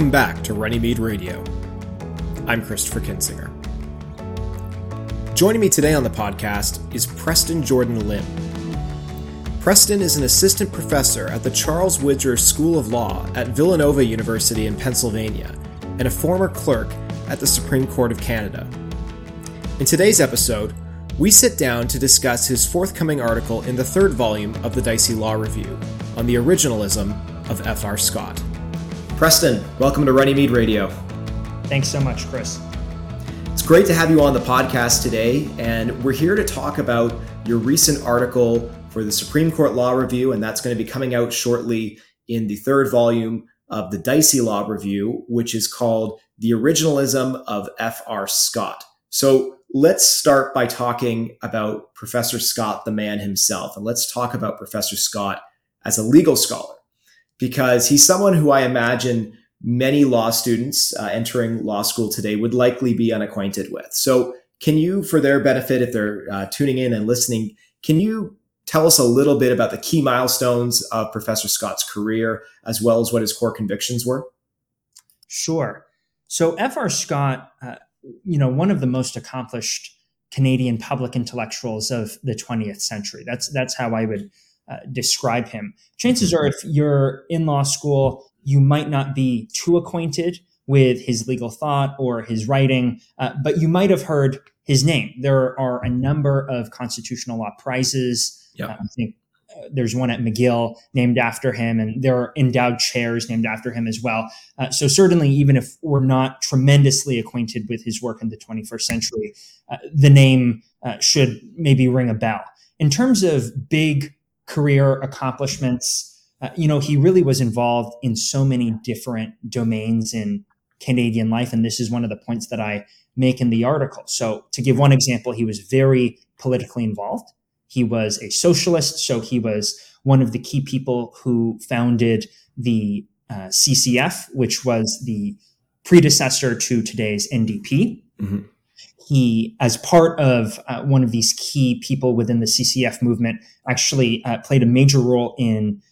Welcome back to Runnymede Radio. I'm Kristopher Kinsinger. Joining me today on the podcast is Preston Jordan Lim. Preston is an assistant professor at the Charles Widger School of Law at Villanova University in Pennsylvania and a former clerk at the Supreme Court of Canada. In today's episode, we sit down to discuss his forthcoming article in the third volume of the Dicey Law Review on the originalism of F.R. Scott. Preston, welcome to Runnymede Radio. Thanks so much, Chris. It's great to have you on the podcast today, and we're here to talk about your recent article for the Supreme Court Law Review, and that's going to be coming out shortly in the third volume of the Dicey Law Review, which is called The Originalism of F.R. Scott. So let's start by talking about Professor Scott, the man himself, and let's talk about Professor Scott as a legal scholar, because he's someone who I imagine many law students uh, entering law school today would likely be unacquainted with. So, can you, for their benefit, if they're uh, tuning in and listening, can you tell us a little bit about the key milestones of Professor Scott's career, as well as what his core convictions were? Sure. So, F.R. Scott, uh, you know, one of the most accomplished Canadian public intellectuals of the 20th century. That's that's how I would uh, describe him. Chances are, if you're in law school, you might not be too acquainted with his legal thought or his writing, uh, but you might have heard his name. There are a number of constitutional law prizes. Yep. Uh, I think uh, there's one at McGill named after him, and there are endowed chairs named after him as well. Uh, so certainly, even if we're not tremendously acquainted with his work in the 21st century, uh, the name uh, should maybe ring a bell. In terms of big career accomplishments, uh, you know, he really was involved in so many different domains in Canadian life, and this is one of the points that I make in the article. So, to give one example, he was very politically involved. He was a socialist, so he was one of the key people who founded the uh, CCF, which was the predecessor to today's NDP. Mm-hmm. He, as part of uh, one of these key people within the CCF movement, actually uh, played a major role in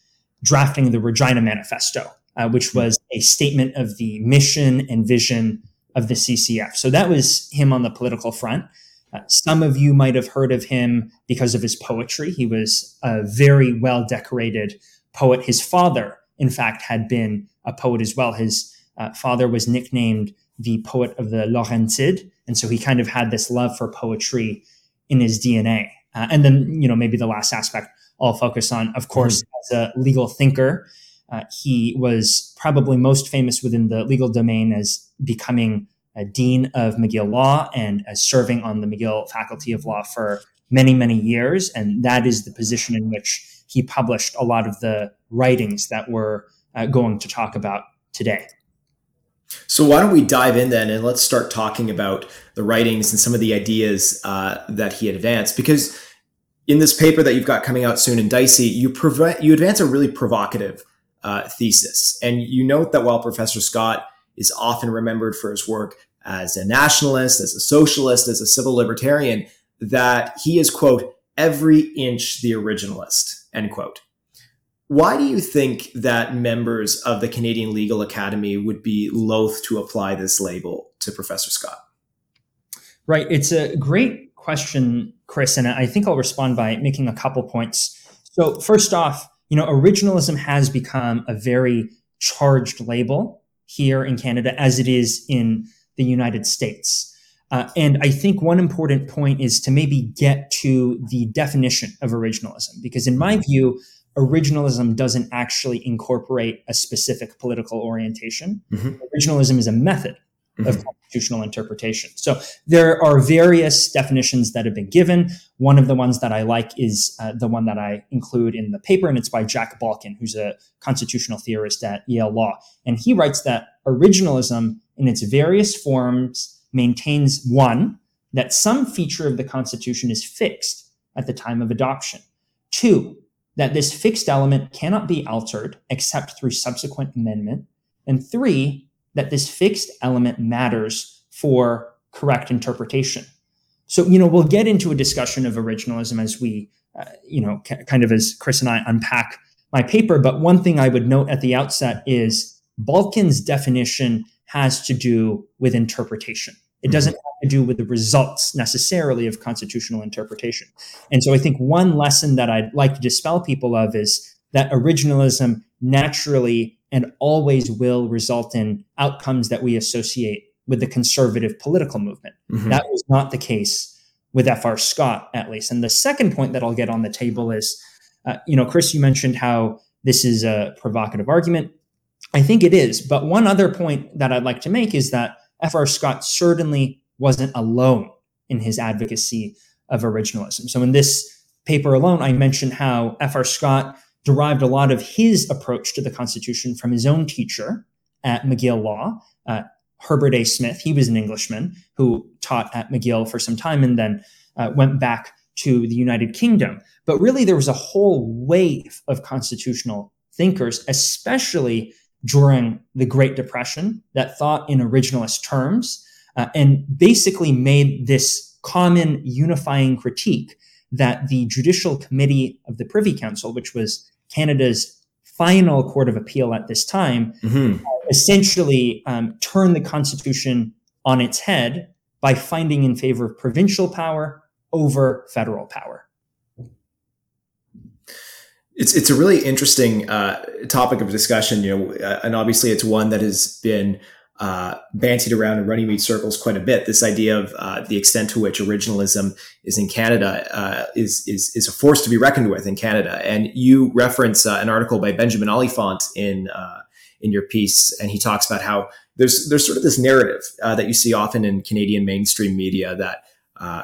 drafting the Regina Manifesto, uh, which was a statement of the mission and vision of the CCF. So that was him on the political front. Uh, some of you might have heard of him because of his poetry. He was a very well decorated poet. His father, in fact, had been a poet as well. His uh, father was nicknamed the poet of the Laurentide. And so he kind of had this love for poetry in his DNA. Uh, and then, you know, maybe the last aspect I'll focus on, of course, mm-hmm. as a legal thinker. Uh, he was probably most famous within the legal domain as becoming a dean of McGill Law and as serving on the McGill Faculty of Law for many, many years. And that is the position in which he published a lot of the writings that we're uh, going to talk about today. So, why don't we dive in then and let's start talking about the writings and some of the ideas uh, that he advanced? Because in this paper that you've got coming out soon in Dicey, you, prov- you advance a really provocative uh, thesis. And you note that while Professor Scott is often remembered for his work as a nationalist, as a socialist, as a civil libertarian, that he is, quote, every inch the originalist, end quote. Why do you think that members of the Canadian Legal Academy would be loath to apply this label to Professor Scott? Right. It's a great question, Chris, and I think I'll respond by making a couple points. So, first off, you know, originalism has become a very charged label here in Canada, as it is in the United States. Uh, and I think one important point is to maybe get to the definition of originalism, because in my view, originalism doesn't actually incorporate a specific political orientation. Mm-hmm. Originalism is a method mm-hmm. of constitutional interpretation. So there are various definitions that have been given. One of the ones that I like is uh, the one that I include in the paper, and it's by Jack Balkin, who's a constitutional theorist at Yale Law. And he writes that originalism in its various forms maintains one, that some feature of the Constitution is fixed at the time of adoption. Two, that this fixed element cannot be altered except through subsequent amendment. And three, that this fixed element matters for correct interpretation. So, you know, we'll get into a discussion of originalism as we, uh, you know, kind of as Chris and I unpack my paper. But one thing I would note at the outset is Balkin's definition has to do with interpretation. It doesn't have to do with the results necessarily of constitutional interpretation. And so I think one lesson that I'd like to dispel people of is that originalism naturally and always will result in outcomes that we associate with the conservative political movement. Mm-hmm. That was not the case with F.R. Scott, at least. And the second point that I'll get on the table is, uh, you know, Chris, you mentioned how this is a provocative argument. I think it is. But one other point that I'd like to make is that F.R. Scott certainly wasn't alone in his advocacy of originalism. So in this paper alone, I mentioned how F.R. Scott derived a lot of his approach to the Constitution from his own teacher at McGill Law, uh, Herbert A. Smith. He was an Englishman who taught at McGill for some time and then uh, went back to the United Kingdom. But really, there was a whole wave of constitutional thinkers, especially during the Great Depression, that thought in originalist terms uh, and basically made this common unifying critique that the Judicial Committee of the Privy Council, which was Canada's final court of appeal at this time, mm-hmm. essentially um, turned the Constitution on its head by finding in favor of provincial power over federal power. It's it's a really interesting uh, topic of discussion, you know, uh, and obviously it's one that has been uh, bantied around in Runnymede circles quite a bit. This idea of uh, the extent to which originalism is in Canada uh, is, is is a force to be reckoned with in Canada. And you reference uh, an article by Benjamin Oliphant in uh, in your piece, and he talks about how there's there's sort of this narrative that you see often in Canadian mainstream media that.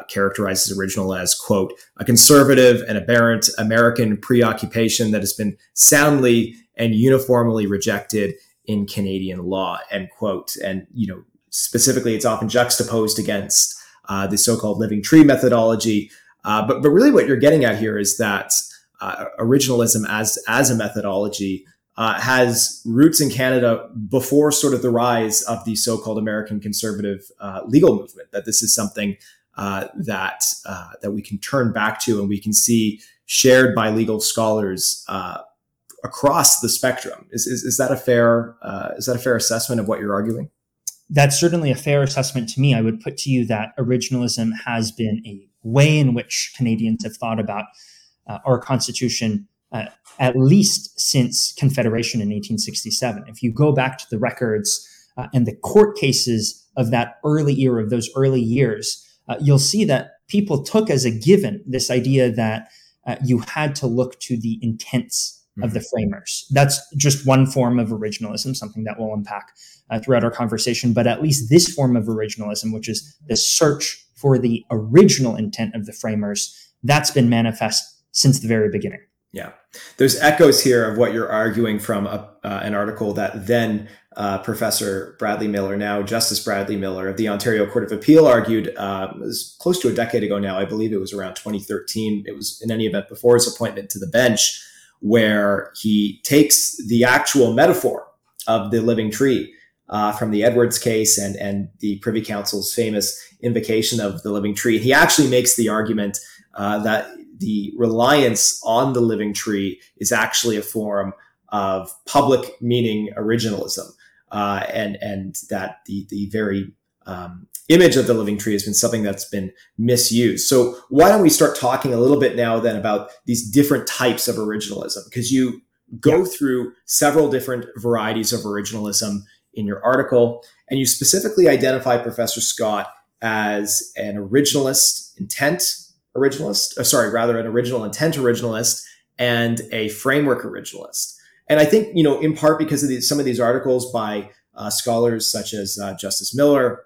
Characterizes original as quote a conservative and aberrant American preoccupation that has been soundly and uniformly rejected in Canadian law, end quote. And, you know, specifically, it's often juxtaposed against uh, the so-called living tree methodology. Uh, but, but really what you're getting at here is that uh, originalism as, as a methodology uh, has roots in Canada before sort of the rise of the so-called American conservative uh, legal movement, that this is something uh, that, that we can turn back to and we can see shared by legal scholars across the spectrum. Is, is, is that a fair uh, is that a fair assessment of what you're arguing? That's certainly a fair assessment to me. I would put to you that originalism has been a way in which Canadians have thought about uh, our Constitution uh, at least since Confederation in 1867. If you go back to the records uh, and the court cases of that early era, of those early years, uh, you'll see that people took as a given this idea that uh, you had to look to the intents of the mm-hmm. framers. That's just one form of originalism, something that we'll unpack uh, throughout our conversation. But at least this form of originalism, which is the search for the original intent of the framers, that's been manifest since the very beginning. Yeah. There's echoes here of what you're arguing from a, uh, an article that then uh, Professor Bradley Miller, now Justice Bradley Miller of the Ontario Court of Appeal, argued uh, was close to a decade ago now. I believe it was around 2013. It was in any event before his appointment to the bench where he takes the actual metaphor of the living tree uh, from the Edwards case and, and the Privy Council's famous invocation of the living tree. He actually makes the argument uh, that the reliance on the living tree is actually a form of public meaning originalism, uh, and and that the the very um, image of the living tree has been something that's been misused. So why don't we start talking a little bit now then about these different types of originalism? Because you go yeah. through several different varieties of originalism in your article, and you specifically identify Professor Scott as an originalist intent originalist, sorry, rather an original intent originalist and a framework originalist. And I think, you know, in part because of these, some of these articles by uh, scholars such as uh, Justice Miller,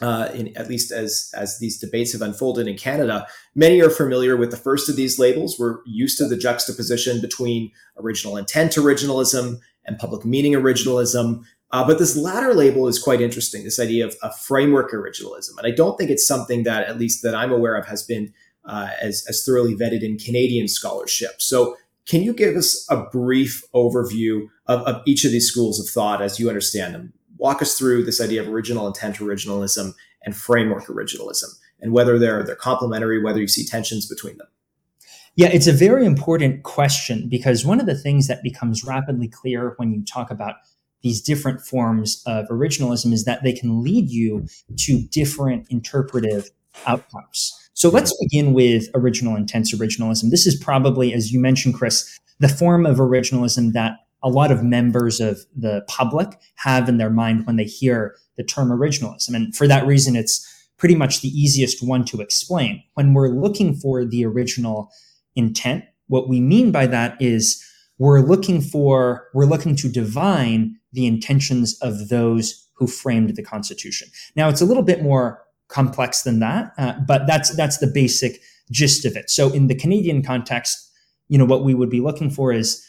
uh, in, at least as as these debates have unfolded in Canada, many are familiar with the first of these labels. We're used to the juxtaposition between original intent originalism and public meaning originalism. Uh, but this latter label is quite interesting. This idea of a framework originalism, and I don't think it's something that, at least that I'm aware of, has been uh, as as thoroughly vetted in Canadian scholarship. So, can you give us a brief overview of, of each of these schools of thought as you understand them? walk us through this idea of original intent originalism and framework originalism and whether they're they're complementary, whether you see tensions between them. Yeah, it's a very important question because one of the things that becomes rapidly clear when you talk about these different forms of originalism is that they can lead you to different interpretive outcomes. So let's begin with original intense originalism. This is probably, as you mentioned, Chris, the form of originalism that a lot of members of the public have in their mind when they hear the term originalism. And for that reason, it's pretty much the easiest one to explain. When we're looking for the original intent, what we mean by that is we're looking for, we're looking to divine the intentions of those who framed the Constitution. Now, it's a little bit more complex than that, uh, but that's that's the basic gist of it. So, in the Canadian context, you know, what we would be looking for is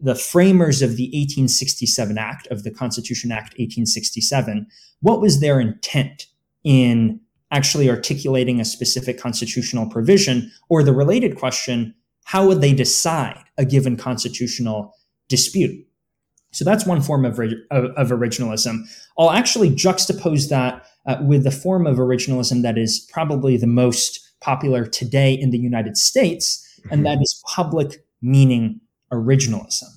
the framers of the 1867 Act of the Constitution Act 1867. What was their intent in actually articulating a specific constitutional provision, or the related question, how would they decide a given constitutional dispute? So that's one form of, of, of originalism. I'll actually juxtapose that uh, with the form of originalism that is probably the most popular today in the United States, and that is public meaning originalism.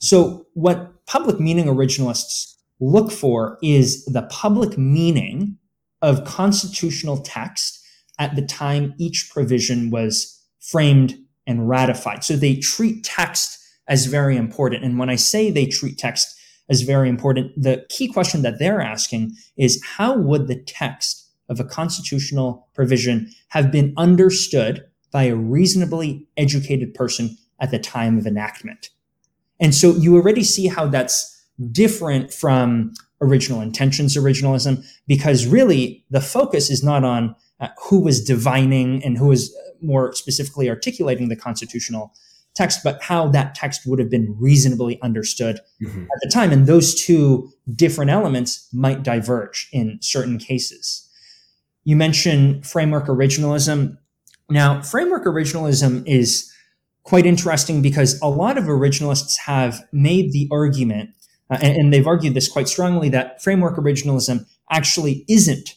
So, what public meaning originalists look for is the public meaning of constitutional text at the time each provision was framed and ratified. So, they treat text as very important. And when I say they treat text as very important, the key question that they're asking is how would the text of a constitutional provision have been understood by a reasonably educated person at the time of enactment? And so you already see how that's different from original intentions originalism, because really the focus is not on uh, who was divining and who was more specifically articulating the constitutional text, but how that text would have been reasonably understood mm-hmm. at the time. And those two different elements might diverge in certain cases. You mentioned framework originalism. Now, framework originalism is quite interesting because a lot of originalists have made the argument, uh, and, and they've argued this quite strongly, that framework originalism actually isn't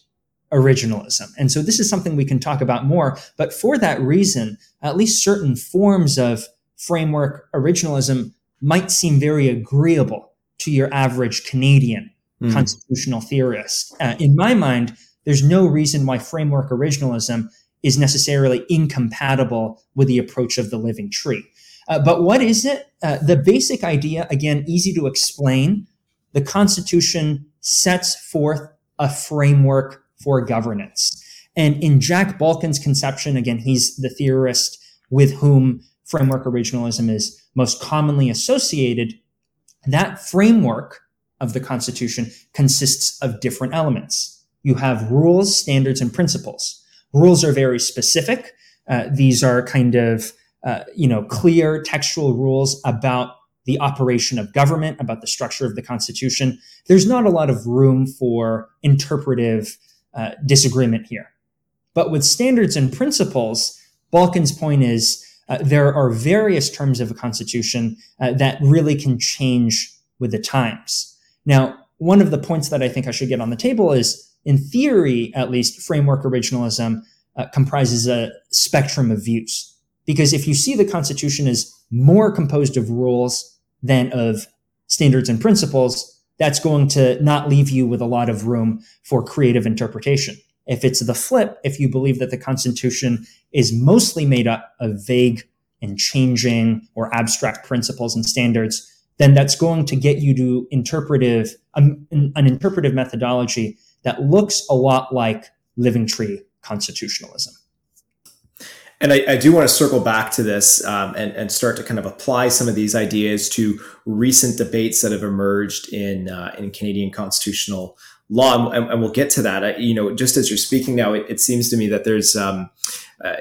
originalism. And so this is something we can talk about more. But for that reason, at least certain forms of framework originalism might seem very agreeable to your average Canadian mm. constitutional theorist. Uh, in my mind, there's no reason why framework originalism is necessarily incompatible with the approach of the living tree. Uh, but what is it? Uh, the basic idea, again, easy to explain. The Constitution sets forth a framework for governance. And in Jack Balkin's conception, again, he's the theorist with whom framework originalism is most commonly associated, that framework of the Constitution consists of different elements. You have rules, standards, and principles. Rules are very specific. Uh, these are kind of uh, you know clear textual rules about the operation of government, about the structure of the Constitution. There's not a lot of room for interpretive uh, disagreement here. But with standards and principles, Balkin's point is uh, there are various terms of a constitution uh, that really can change with the times. Now, one of the points that I think I should get on the table is, in theory, at least, framework originalism uh, comprises a spectrum of views. Because if you see the Constitution as more composed of rules than of standards and principles, that's going to not leave you with a lot of room for creative interpretation. If it's the flip, if you believe that the Constitution is mostly made up of vague and changing or abstract principles and standards, then that's going to get you to interpretive um, an interpretive methodology that looks a lot like living tree constitutionalism. And I, I, do want to circle back to this um, and, and, start to kind of apply some of these ideas to recent debates that have emerged in uh, in Canadian constitutional law, and, and, we'll get to that. I, you know, just as you're speaking now, it, it seems to me that there's um, uh,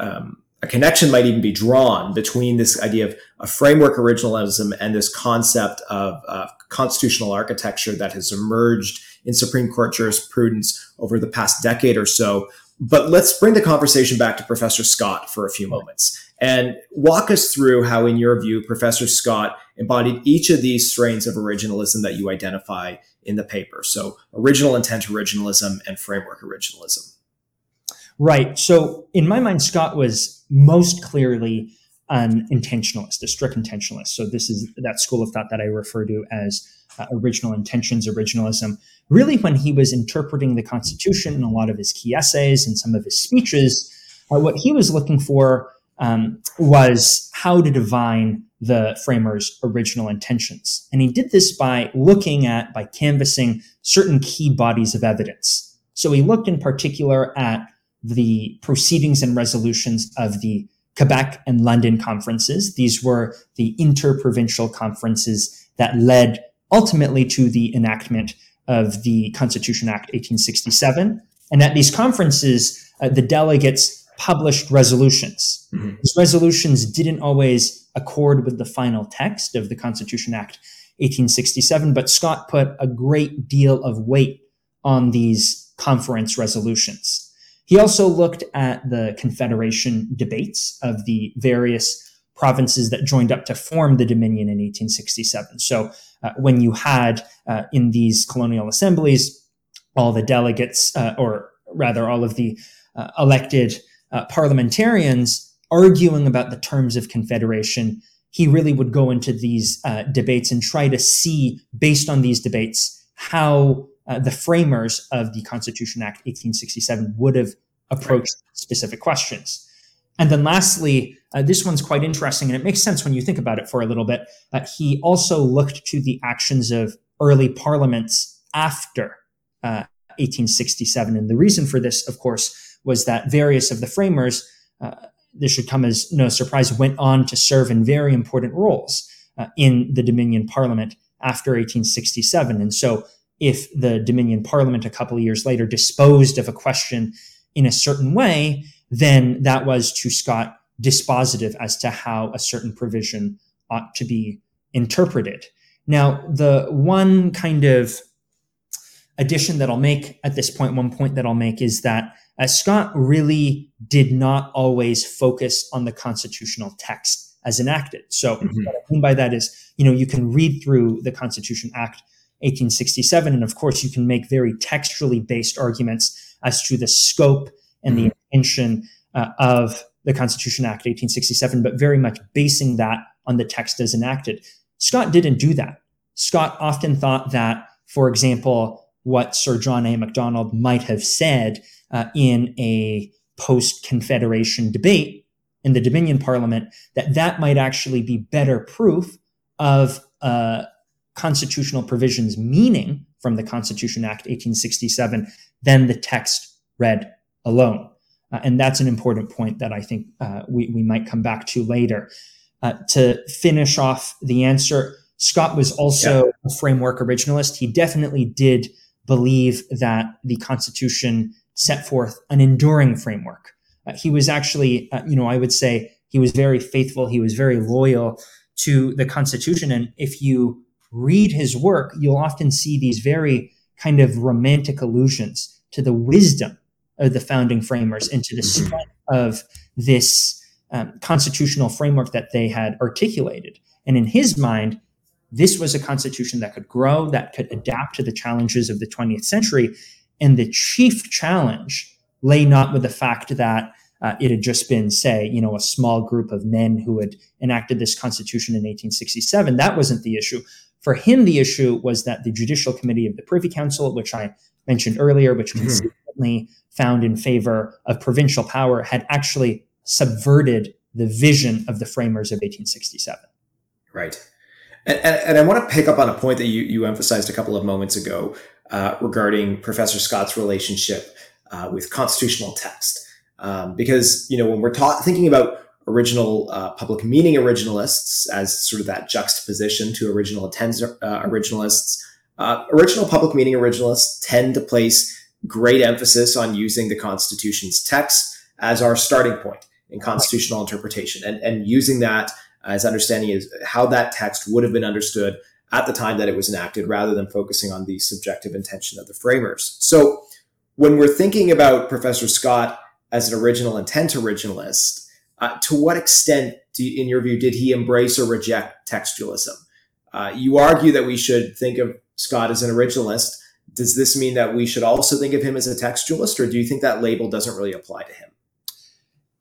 um, a connection might even be drawn between this idea of a framework originalism and this concept of uh, constitutional architecture that has emerged in Supreme Court jurisprudence over the past decade or so. But let's bring the conversation back to Professor Scott for a few moments and walk us through how, in your view, Professor Scott embodied each of these strains of originalism that you identify in the paper. So, original intent originalism and framework originalism. Right. So, in my mind, Scott was most clearly an intentionalist, a strict intentionalist. So this is that school of thought that I refer to as uh, original intentions, originalism. Really, when he was interpreting the Constitution in a lot of his key essays and some of his speeches, uh, what he was looking for um, was how to divine the framers' original intentions. And he did this by looking at, by canvassing certain key bodies of evidence. So he looked in particular at the proceedings and resolutions of the Quebec and London conferences. These were the interprovincial conferences that led ultimately to the enactment of the Constitution Act 1867. And at these conferences, uh, the delegates published resolutions. Mm-hmm. These resolutions didn't always accord with the final text of the Constitution Act 1867, but Scott put a great deal of weight on these conference resolutions. He also looked at the Confederation debates of the various provinces that joined up to form the Dominion in 1867. So uh, when you had uh, in these colonial assemblies all the delegates, uh, or rather all of the uh, elected uh, parliamentarians arguing about the terms of confederation, he really would go into these uh, debates and try to see, based on these debates, how uh, the framers of the Constitution Act 1867 would have approached right. specific questions. And then lastly, uh, this one's quite interesting, and it makes sense when you think about it for a little bit. Uh, he also looked to the actions of early parliaments after 1867. Uh, and the reason for this, of course, was that various of the framers, uh, this should come as no surprise, went on to serve in very important roles uh, in the Dominion Parliament after 1867. And so if the Dominion Parliament a couple of years later disposed of a question in a certain way, then that was to Scott dispositive as to how a certain provision ought to be interpreted. Now, the one kind of addition that I'll make at this point, one point that I'll make is that uh, Scott really did not always focus on the constitutional text as enacted. So mm-hmm. what I mean by that is, you know, you can read through the Constitution Act 1867. And of course, you can make very textually based arguments as to the scope and the mm-hmm. intention uh, of the Constitution Act 1867, but very much basing that on the text as enacted. Scott didn't do that. Scott often thought that, for example, what Sir John A. Macdonald might have said uh, in a post Confederation debate in the Dominion Parliament, that that might actually be better proof of uh, constitutional provisions meaning from the Constitution Act 1867 than the text read alone. Uh, and that's an important point that I think uh, we, we might come back to later. Uh, to finish off the answer, Scott was also yeah. a framework originalist. He definitely did believe that the Constitution set forth an enduring framework. Uh, he was actually, uh, you know, I would say he was very faithful. He was very loyal to the Constitution. And if you read his work, you'll often see these very kind of romantic allusions to the wisdom of the founding framers and to the mm-hmm. strength of this um, constitutional framework that they had articulated. And in his mind, this was a constitution that could grow, that could adapt to the challenges of the 20th century. And the chief challenge lay not with the fact that uh, it had just been, say, you know, a small group of men who had enacted this constitution in 1867. That wasn't the issue. For him, the issue was that the Judicial Committee of the Privy Council, which I mentioned earlier, which mm-hmm. consistently found in favor of provincial power, had actually subverted the vision of the framers of 1867. Right. And, and, and I want to pick up on a point that you, you emphasized a couple of moments ago uh, regarding Professor Scott's relationship uh, with constitutional text. Um, because, you know, when we're ta- thinking about original uh, public meaning originalists as sort of that juxtaposition to original intent uh, originalists. Uh, original public meaning originalists tend to place great emphasis on using the Constitution's text as our starting point in constitutional interpretation and, and using that as understanding is how that text would have been understood at the time that it was enacted rather than focusing on the subjective intention of the framers. So when we're thinking about Professor Scott as an original intent originalist, uh, to what extent, you, in your view, did he embrace or reject textualism? Uh, you argue that we should think of Scott as an originalist. Does this mean that we should also think of him as a textualist, or do you think that label doesn't really apply to him?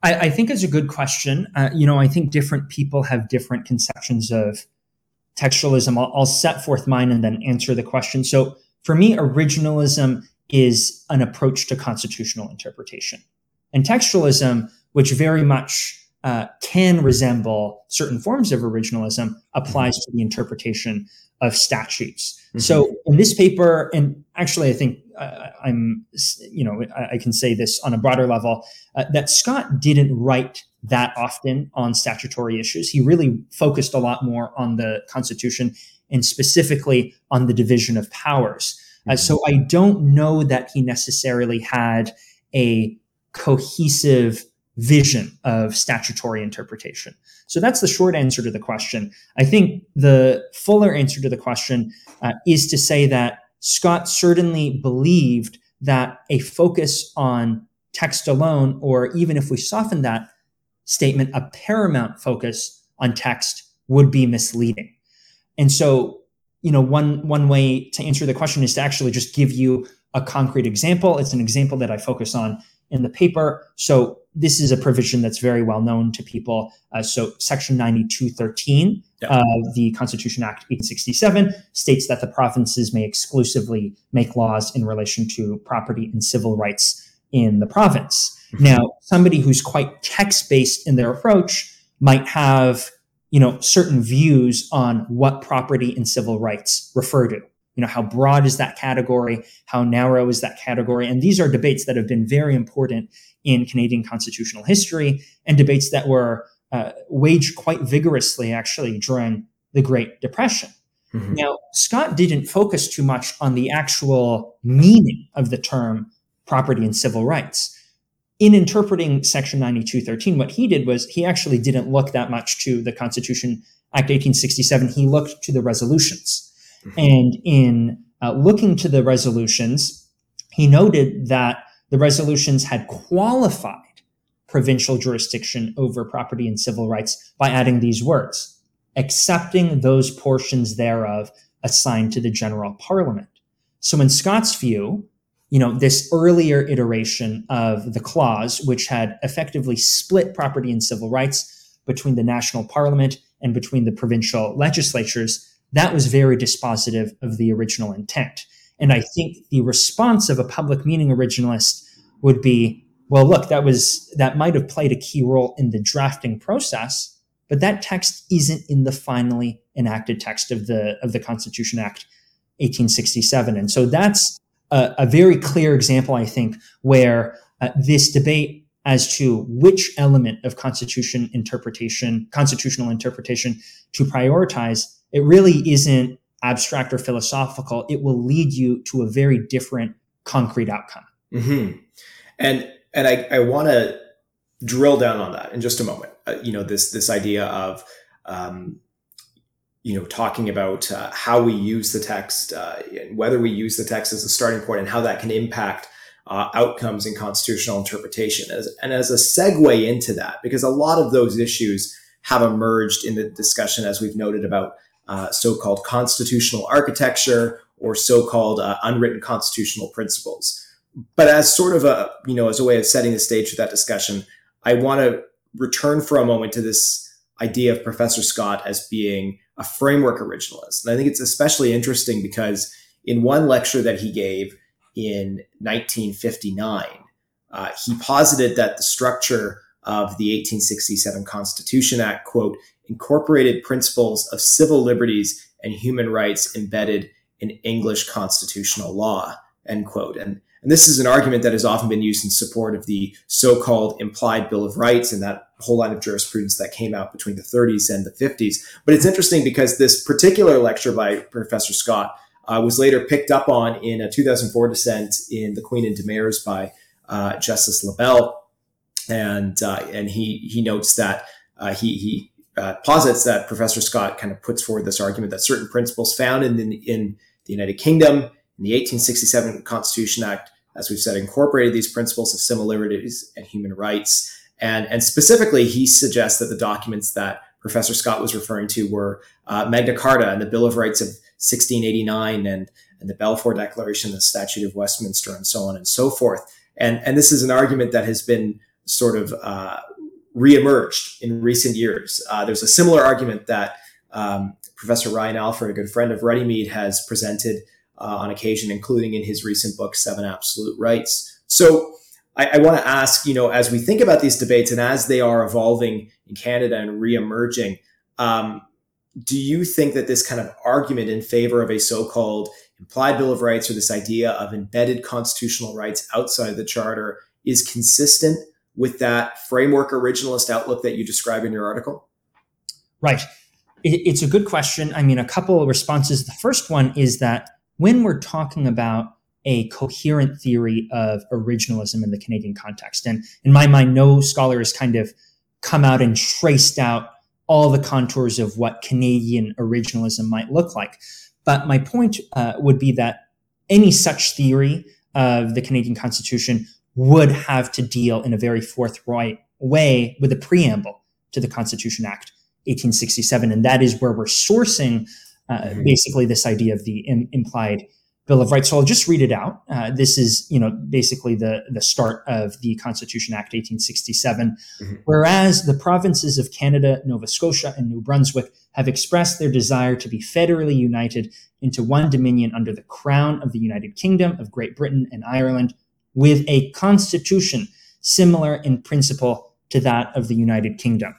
I, I think it's a good question. Uh, you know, I think different people have different conceptions of textualism. I'll, I'll set forth mine and then answer the question. So for me, originalism is an approach to constitutional interpretation. And textualism, which very much uh, can resemble certain forms of originalism, applies to the interpretation of statutes. Mm-hmm. So in this paper, and actually, I think uh, I'm, you know, I, I, can say this on a broader level uh, that Scott didn't write that often on statutory issues. He really focused a lot more on the Constitution and specifically on the division of powers. Uh, mm-hmm. so I don't know that he necessarily had a cohesive vision of statutory interpretation. So that's the short answer to the question. I think the fuller answer to the question uh, is to say that Scott certainly believed that a focus on text alone, or even if we soften that statement, a paramount focus on text would be misleading. And so, you know, one one way to answer the question is to actually just give you a concrete example. It's an example that I focus on in the paper. So this is a provision that's very well known to people. Uh, so Section 9213 yeah. of the Constitution Act 1867 states that the provinces may exclusively make laws in relation to property and civil rights in the province. Mm-hmm. Now, somebody who's quite text-based in their approach might have, you know, certain views on what property and civil rights refer to you know how broad is that category how narrow is that category? And these are debates that have been very important in canadian constitutional history and debates that were uh, waged quite vigorously actually during the great depression. Mm-hmm. now scott didn't focus too much on the actual meaning of the term property and civil rights. In interpreting section 9213 what he did was he actually didn't look that much to the constitution act 1867 he looked to the resolutions And in uh, looking to the resolutions, he noted that the resolutions had qualified provincial jurisdiction over property and civil rights by adding these words, accepting those portions thereof assigned to the general parliament. So in Scott's view, you know, this earlier iteration of the clause, which had effectively split property and civil rights between the national parliament and between the provincial legislatures, that was very dispositive of the original intent. And I think the response of a public meaning originalist would be, well, look, that was that might have played a key role in the drafting process, but that text isn't in the finally enacted text of the of the Constitution Act 1867. And so that's a, a very clear example, I think, where uh, this debate as to which element of constitution interpretation, constitutional interpretation to prioritize it really isn't abstract or philosophical. It will lead you to a very different concrete outcome. Mm-hmm. And and I, I want to drill down on that in just a moment. Uh, you know this this idea of um, you know talking about uh, how we use the text uh, and whether we use the text as a starting point and how that can impact uh, outcomes in constitutional interpretation. As, and as a segue into that, because a lot of those issues have emerged in the discussion, as we've noted about uh, so-called constitutional architecture or so-called uh, unwritten constitutional principles. But as sort of a you know as a way of setting the stage for that discussion, I want to return for a moment to this idea of Professor Scott as being a framework originalist, and I think it's especially interesting because in one lecture that he gave in 1959, uh, he posited that the structure of the 1867 Constitution Act, quote, incorporated principles of civil liberties and human rights embedded in English constitutional law, end quote. And, and this is an argument that has often been used in support of the so-called implied Bill of Rights and that whole line of jurisprudence that came out between the 30s and the 50s. But it's interesting because this particular lecture by Professor Scott uh, was later picked up on in a 2004 dissent in The Queen and Demers by uh, Justice LeBel. And, uh, and he, he notes that uh, he, he uh, posits that Professor Scott kind of puts forward this argument that certain principles found in the, in the United Kingdom in the 1867 Constitution Act, as we've said, incorporated these principles of civil liberties and human rights. And, and specifically, he suggests that the documents that Professor Scott was referring to were uh, Magna Carta and the Bill of Rights of 1689 and, and the Balfour Declaration, the Statute of Westminster, and so on and so forth. And, and this is an argument that has been sort of uh, reemerged in recent years. Uh, there's a similar argument that um, Professor Ryan Alford, a good friend of Runnymede, has presented uh, on occasion, including in his recent book, Seven Absolute Rights. So I, I want to ask, you know, as we think about these debates and as they are evolving in Canada and reemerging, um, do you think that this kind of argument in favor of a so-called implied Bill of Rights or this idea of embedded constitutional rights outside the Charter is consistent with that framework originalist outlook that you describe in your article? Right. It's a good question. I mean, a couple of responses. The first one is that when we're talking about a coherent theory of originalism in the Canadian context, and in my mind, no scholar has kind of come out and traced out all the contours of what Canadian originalism might look like. But my point uh, would be that any such theory of the Canadian Constitution would have to deal in a very forthright way with a preamble to the Constitution Act 1867. And that is where we're sourcing uh, mm-hmm. basically this idea of the Im- implied Bill of Rights. So I'll just read it out. Uh, this is, you know, basically the, the start of the Constitution Act 1867. Mm-hmm. Whereas the provinces of Canada, Nova Scotia, and New Brunswick have expressed their desire to be federally united into one dominion under the crown of the United Kingdom of Great Britain and Ireland with a constitution similar in principle to that of the United Kingdom.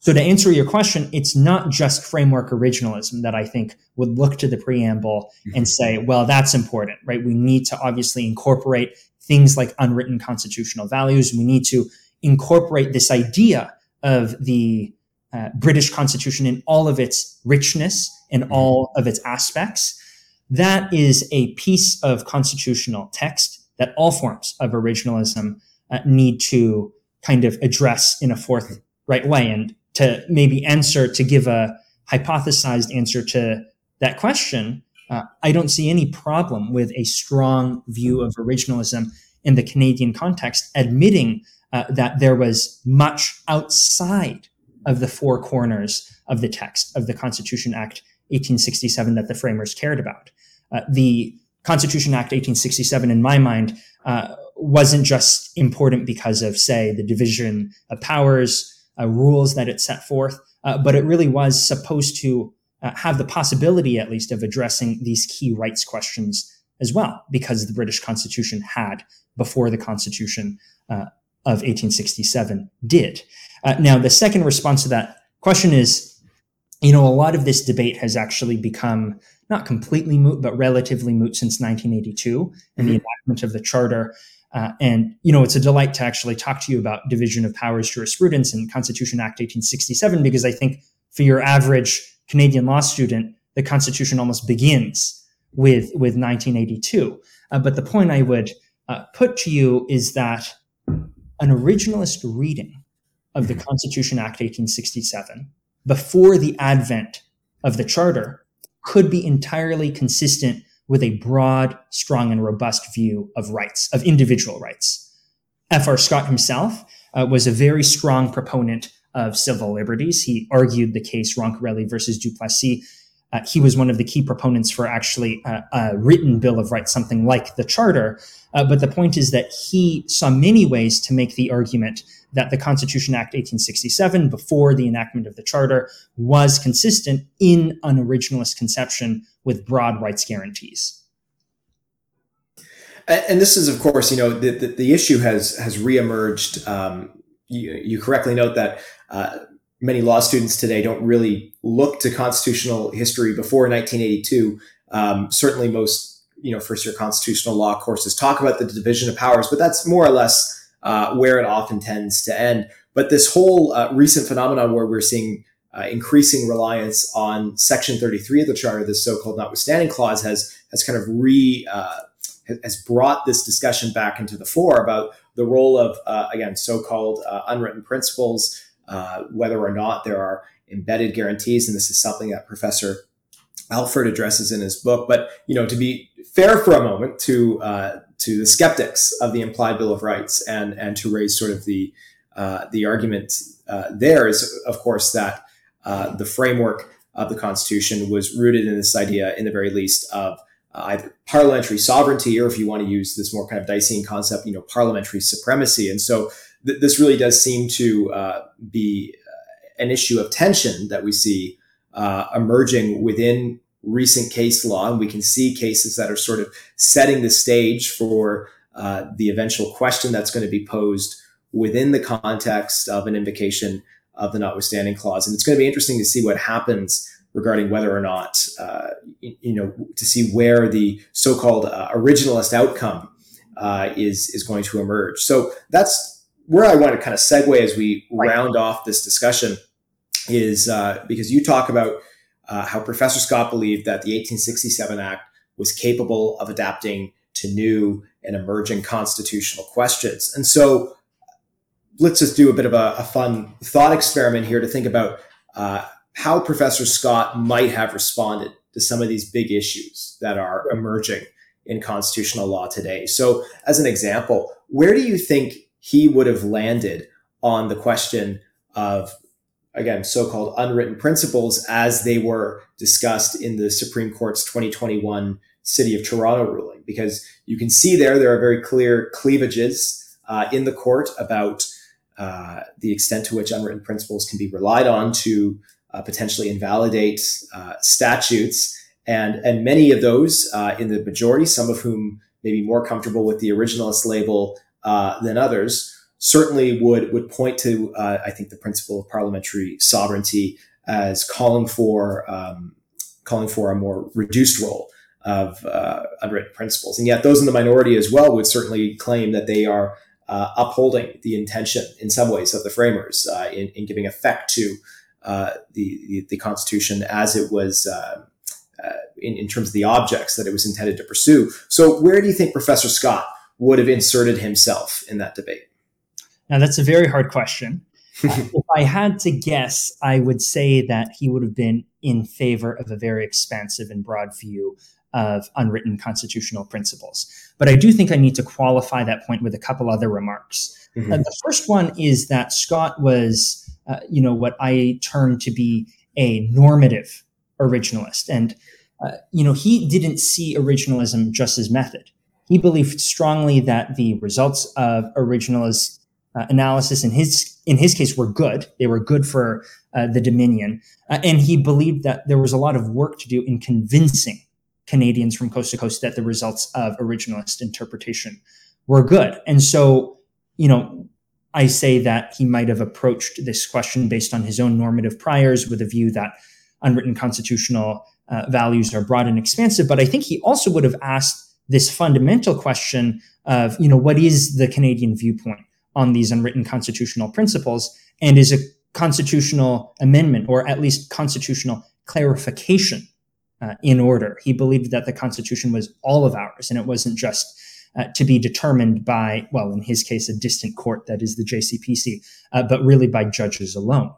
So to answer your question, it's not just framework originalism that I think would look to the preamble mm-hmm. and say, well, that's important, right? We need to obviously incorporate things like unwritten constitutional values. We need to incorporate this idea of the uh, British Constitution in all of its richness and mm-hmm. all of its aspects. That is a piece of constitutional text that all forms of originalism uh, need to kind of address in a forthright way. And to maybe answer to give a hypothesized answer to that question, uh, I don't see any problem with a strong view of originalism in the Canadian context, admitting uh, that there was much outside of the four corners of the text of the Constitution Act 1867 that the framers cared about. Uh, the Constitution Act 1867, in my mind, uh, wasn't just important because of, say, the division of powers uh, rules that it set forth, uh, but it really was supposed to uh, have the possibility, at least, of addressing these key rights questions as well, because the British Constitution had before the Constitution uh, of 1867 did. Uh, now, the second response to that question is, you know, a lot of this debate has actually become not completely moot, but relatively moot since 1982 and mm-hmm. the enactment of the charter. Uh, and, you know, it's a delight to actually talk to you about division of powers jurisprudence and Constitution Act 1867, because I think for your average Canadian law student, the Constitution almost begins with, with 1982. Uh, but the point I would uh, put to you is that an originalist reading of the Constitution Act 1867 before the advent of the Charter could be entirely consistent with a broad, strong, and robust view of rights, of individual rights. F.R. Scott himself uh, was a very strong proponent of civil liberties. He argued the case Roncarelli versus Duplessis. Uh, he was one of the key proponents for actually uh, a written Bill of Rights, something like the Charter. Uh, but the point is that he saw many ways to make the argument that the Constitution Act 1867, before the enactment of the Charter, was consistent in an originalist conception with broad rights guarantees. And this is, of course, you know, the, the, the issue has has reemerged. Um, you, you, correctly note that uh, many law students today don't really look to constitutional history before 1982. Um, certainly, most you know first year constitutional law courses talk about the division of powers, but that's more or less uh, where it often tends to end. But this whole uh, recent phenomenon where we're seeing uh, increasing reliance on Section 33 of the Charter, this so-called notwithstanding clause, has has kind of re uh, has brought this discussion back into the fore about the role of uh, again so-called uh, unwritten principles, whether or not there are embedded guarantees, and this is something that Professor Alford addresses in his book. But you know, to be fair for a moment to to the skeptics of the implied Bill of Rights and and to raise sort of the uh, the argument uh, there is of course that uh, the framework of the Constitution was rooted in this idea, in the very least, of uh, either parliamentary sovereignty or, if you want to use this more kind of Dicey concept, you know, parliamentary supremacy. And so th- this really does seem to uh, be uh, an issue of tension that we see uh, emerging within recent case law, and we can see cases that are sort of setting the stage for uh, the eventual question that's going to be posed within the context of an invocation of the notwithstanding clause. And it's going to be interesting to see what happens regarding whether or not, uh, you, know, to see where the so-called uh, originalist outcome uh, is is going to emerge. So that's where I want to kind of segue as we round off this discussion, is uh, because you talk about uh, how Professor Scott believed that the 1867 Act was capable of adapting to new and emerging constitutional questions, and so let's just do a bit of a, a fun thought experiment here to think about uh, how Professor Scott might have responded to some of these big issues that are emerging in constitutional law today. So, as an example, where do you think he would have landed on the question of, again, so called unwritten principles as they were discussed in the Supreme Court's 2021 City of Toronto ruling? Because you can see there, there are very clear cleavages uh, in the court about uh, the extent to which unwritten principles can be relied on to uh, potentially invalidate uh, statutes. And, and many of those uh, in the majority, some of whom may be more comfortable with the originalist label uh, than others, certainly would, would point to, I think, the principle of parliamentary sovereignty as calling for, um, calling for a more reduced role of uh, unwritten principles. And yet, those in the minority as well would certainly claim that they are uh, upholding the intention in some ways of the framers uh, in, in, giving effect to uh, the, the, Constitution as it was uh, uh, in, in, terms of the objects that it was intended to pursue. So, where do you think Professor Scott would have inserted himself in that debate? Now, that's a very hard question. if I had to guess, I would say that he would have been in favor of a very expansive and broad view of unwritten constitutional principles. But I do think I need to qualify that point with a couple other remarks. Mm-hmm. Uh, the first one is that Scott was, uh, you know, what I term to be a normative originalist. And, uh, you know, he didn't see originalism just as method. He believed strongly that the results of originalist uh, analysis in his in his case were good. They were good for uh, the Dominion, uh, and he believed that there was a lot of work to do in convincing Canadians from coast to coast that the results of originalist interpretation were good. And so, you know, I say that he might have approached this question based on his own normative priors with a view that unwritten constitutional uh, values are broad and expansive. But I think he also would have asked this fundamental question of, you know, what is the Canadian viewpoint on these unwritten constitutional principles? And is a constitutional amendment or at least constitutional clarification uh, in order. He believed that the Constitution was all of ours and it wasn't just uh, to be determined by, well, in his case, a distant court that is the JCPC, uh, but really by judges alone.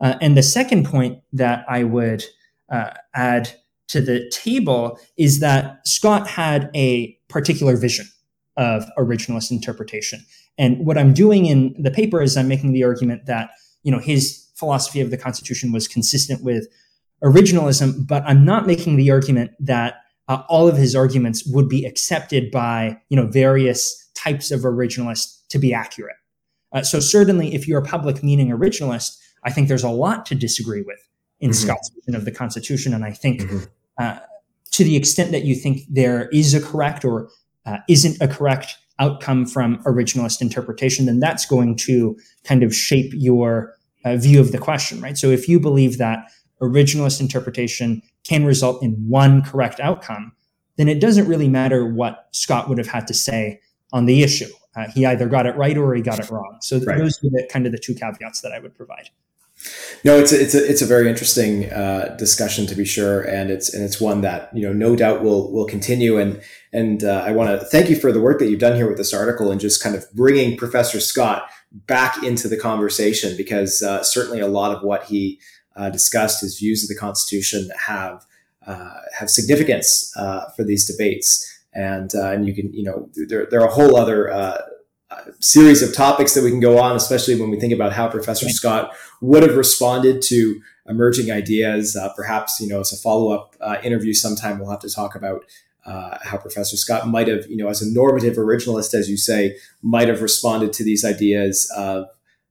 Uh, and the second point that I would uh, add to the table is that Scott had a particular vision of originalist interpretation. And what I'm doing in the paper is I'm making the argument that, you know, his philosophy of the Constitution was consistent with originalism, but I'm not making the argument that uh, all of his arguments would be accepted by you know various types of originalists to be accurate. Uh, so certainly, if you're a public meaning originalist, I think there's a lot to disagree with in mm-hmm. Scott's vision of the Constitution, and I think mm-hmm. Uh, to the extent that you think there is a correct or uh, isn't a correct outcome from originalist interpretation, then that's going to kind of shape your uh, view of the question, right? So if you believe that originalist interpretation can result in one correct outcome, then it doesn't really matter what Scott would have had to say on the issue. Uh, he either got it right or he got it wrong. So right. those are the, kind of the two caveats that I would provide. No, it's a, it's a, it's a very interesting uh, discussion to be sure, and it's and it's one that you know no doubt will will continue. And and uh, I want to thank you for the work that you've done here with this article and just kind of bringing Professor Scott back into the conversation because uh, certainly a lot of what he uh, discussed, his views of the Constitution have uh, have significance uh, for these debates. And and you can you know there, there are a whole other series of topics that we can go on, especially when we think about how Professor Scott would have responded to emerging ideas. perhaps you know as a follow up interview sometime we'll have to talk about uh, how Professor Scott might have, you know, as a normative originalist, as you say, might have responded to these ideas of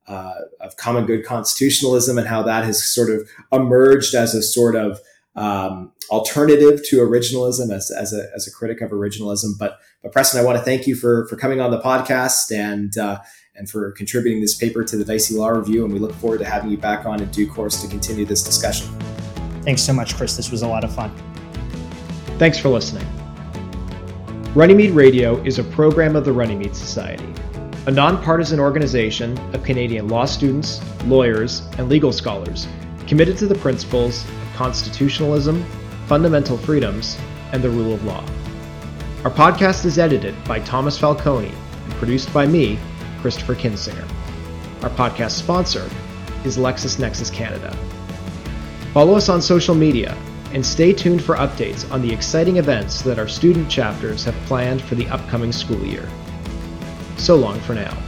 uh, of common good constitutionalism and how that has sort of emerged as a sort of um, alternative to originalism as, as, a, as a critic of originalism. But, but Preston, I want to thank you for, for coming on the podcast and, uh, and for contributing this paper to the Dicey Law Review. And we look forward to having you back on in due course to continue this discussion. Thanks so much, Chris. This was a lot of fun. Thanks for listening. Runnymede Radio is a program of the Runnymede Society, a nonpartisan organization of Canadian law students, lawyers, and legal scholars committed to the principles of constitutionalism, fundamental freedoms, and the rule of law. Our podcast is edited by Thomas Falcone and produced by me, Kristopher Kinsinger. Our podcast sponsor is LexisNexis Canada. Follow us on social media and stay tuned for updates on the exciting events that our student chapters have planned for the upcoming school year. So long for now.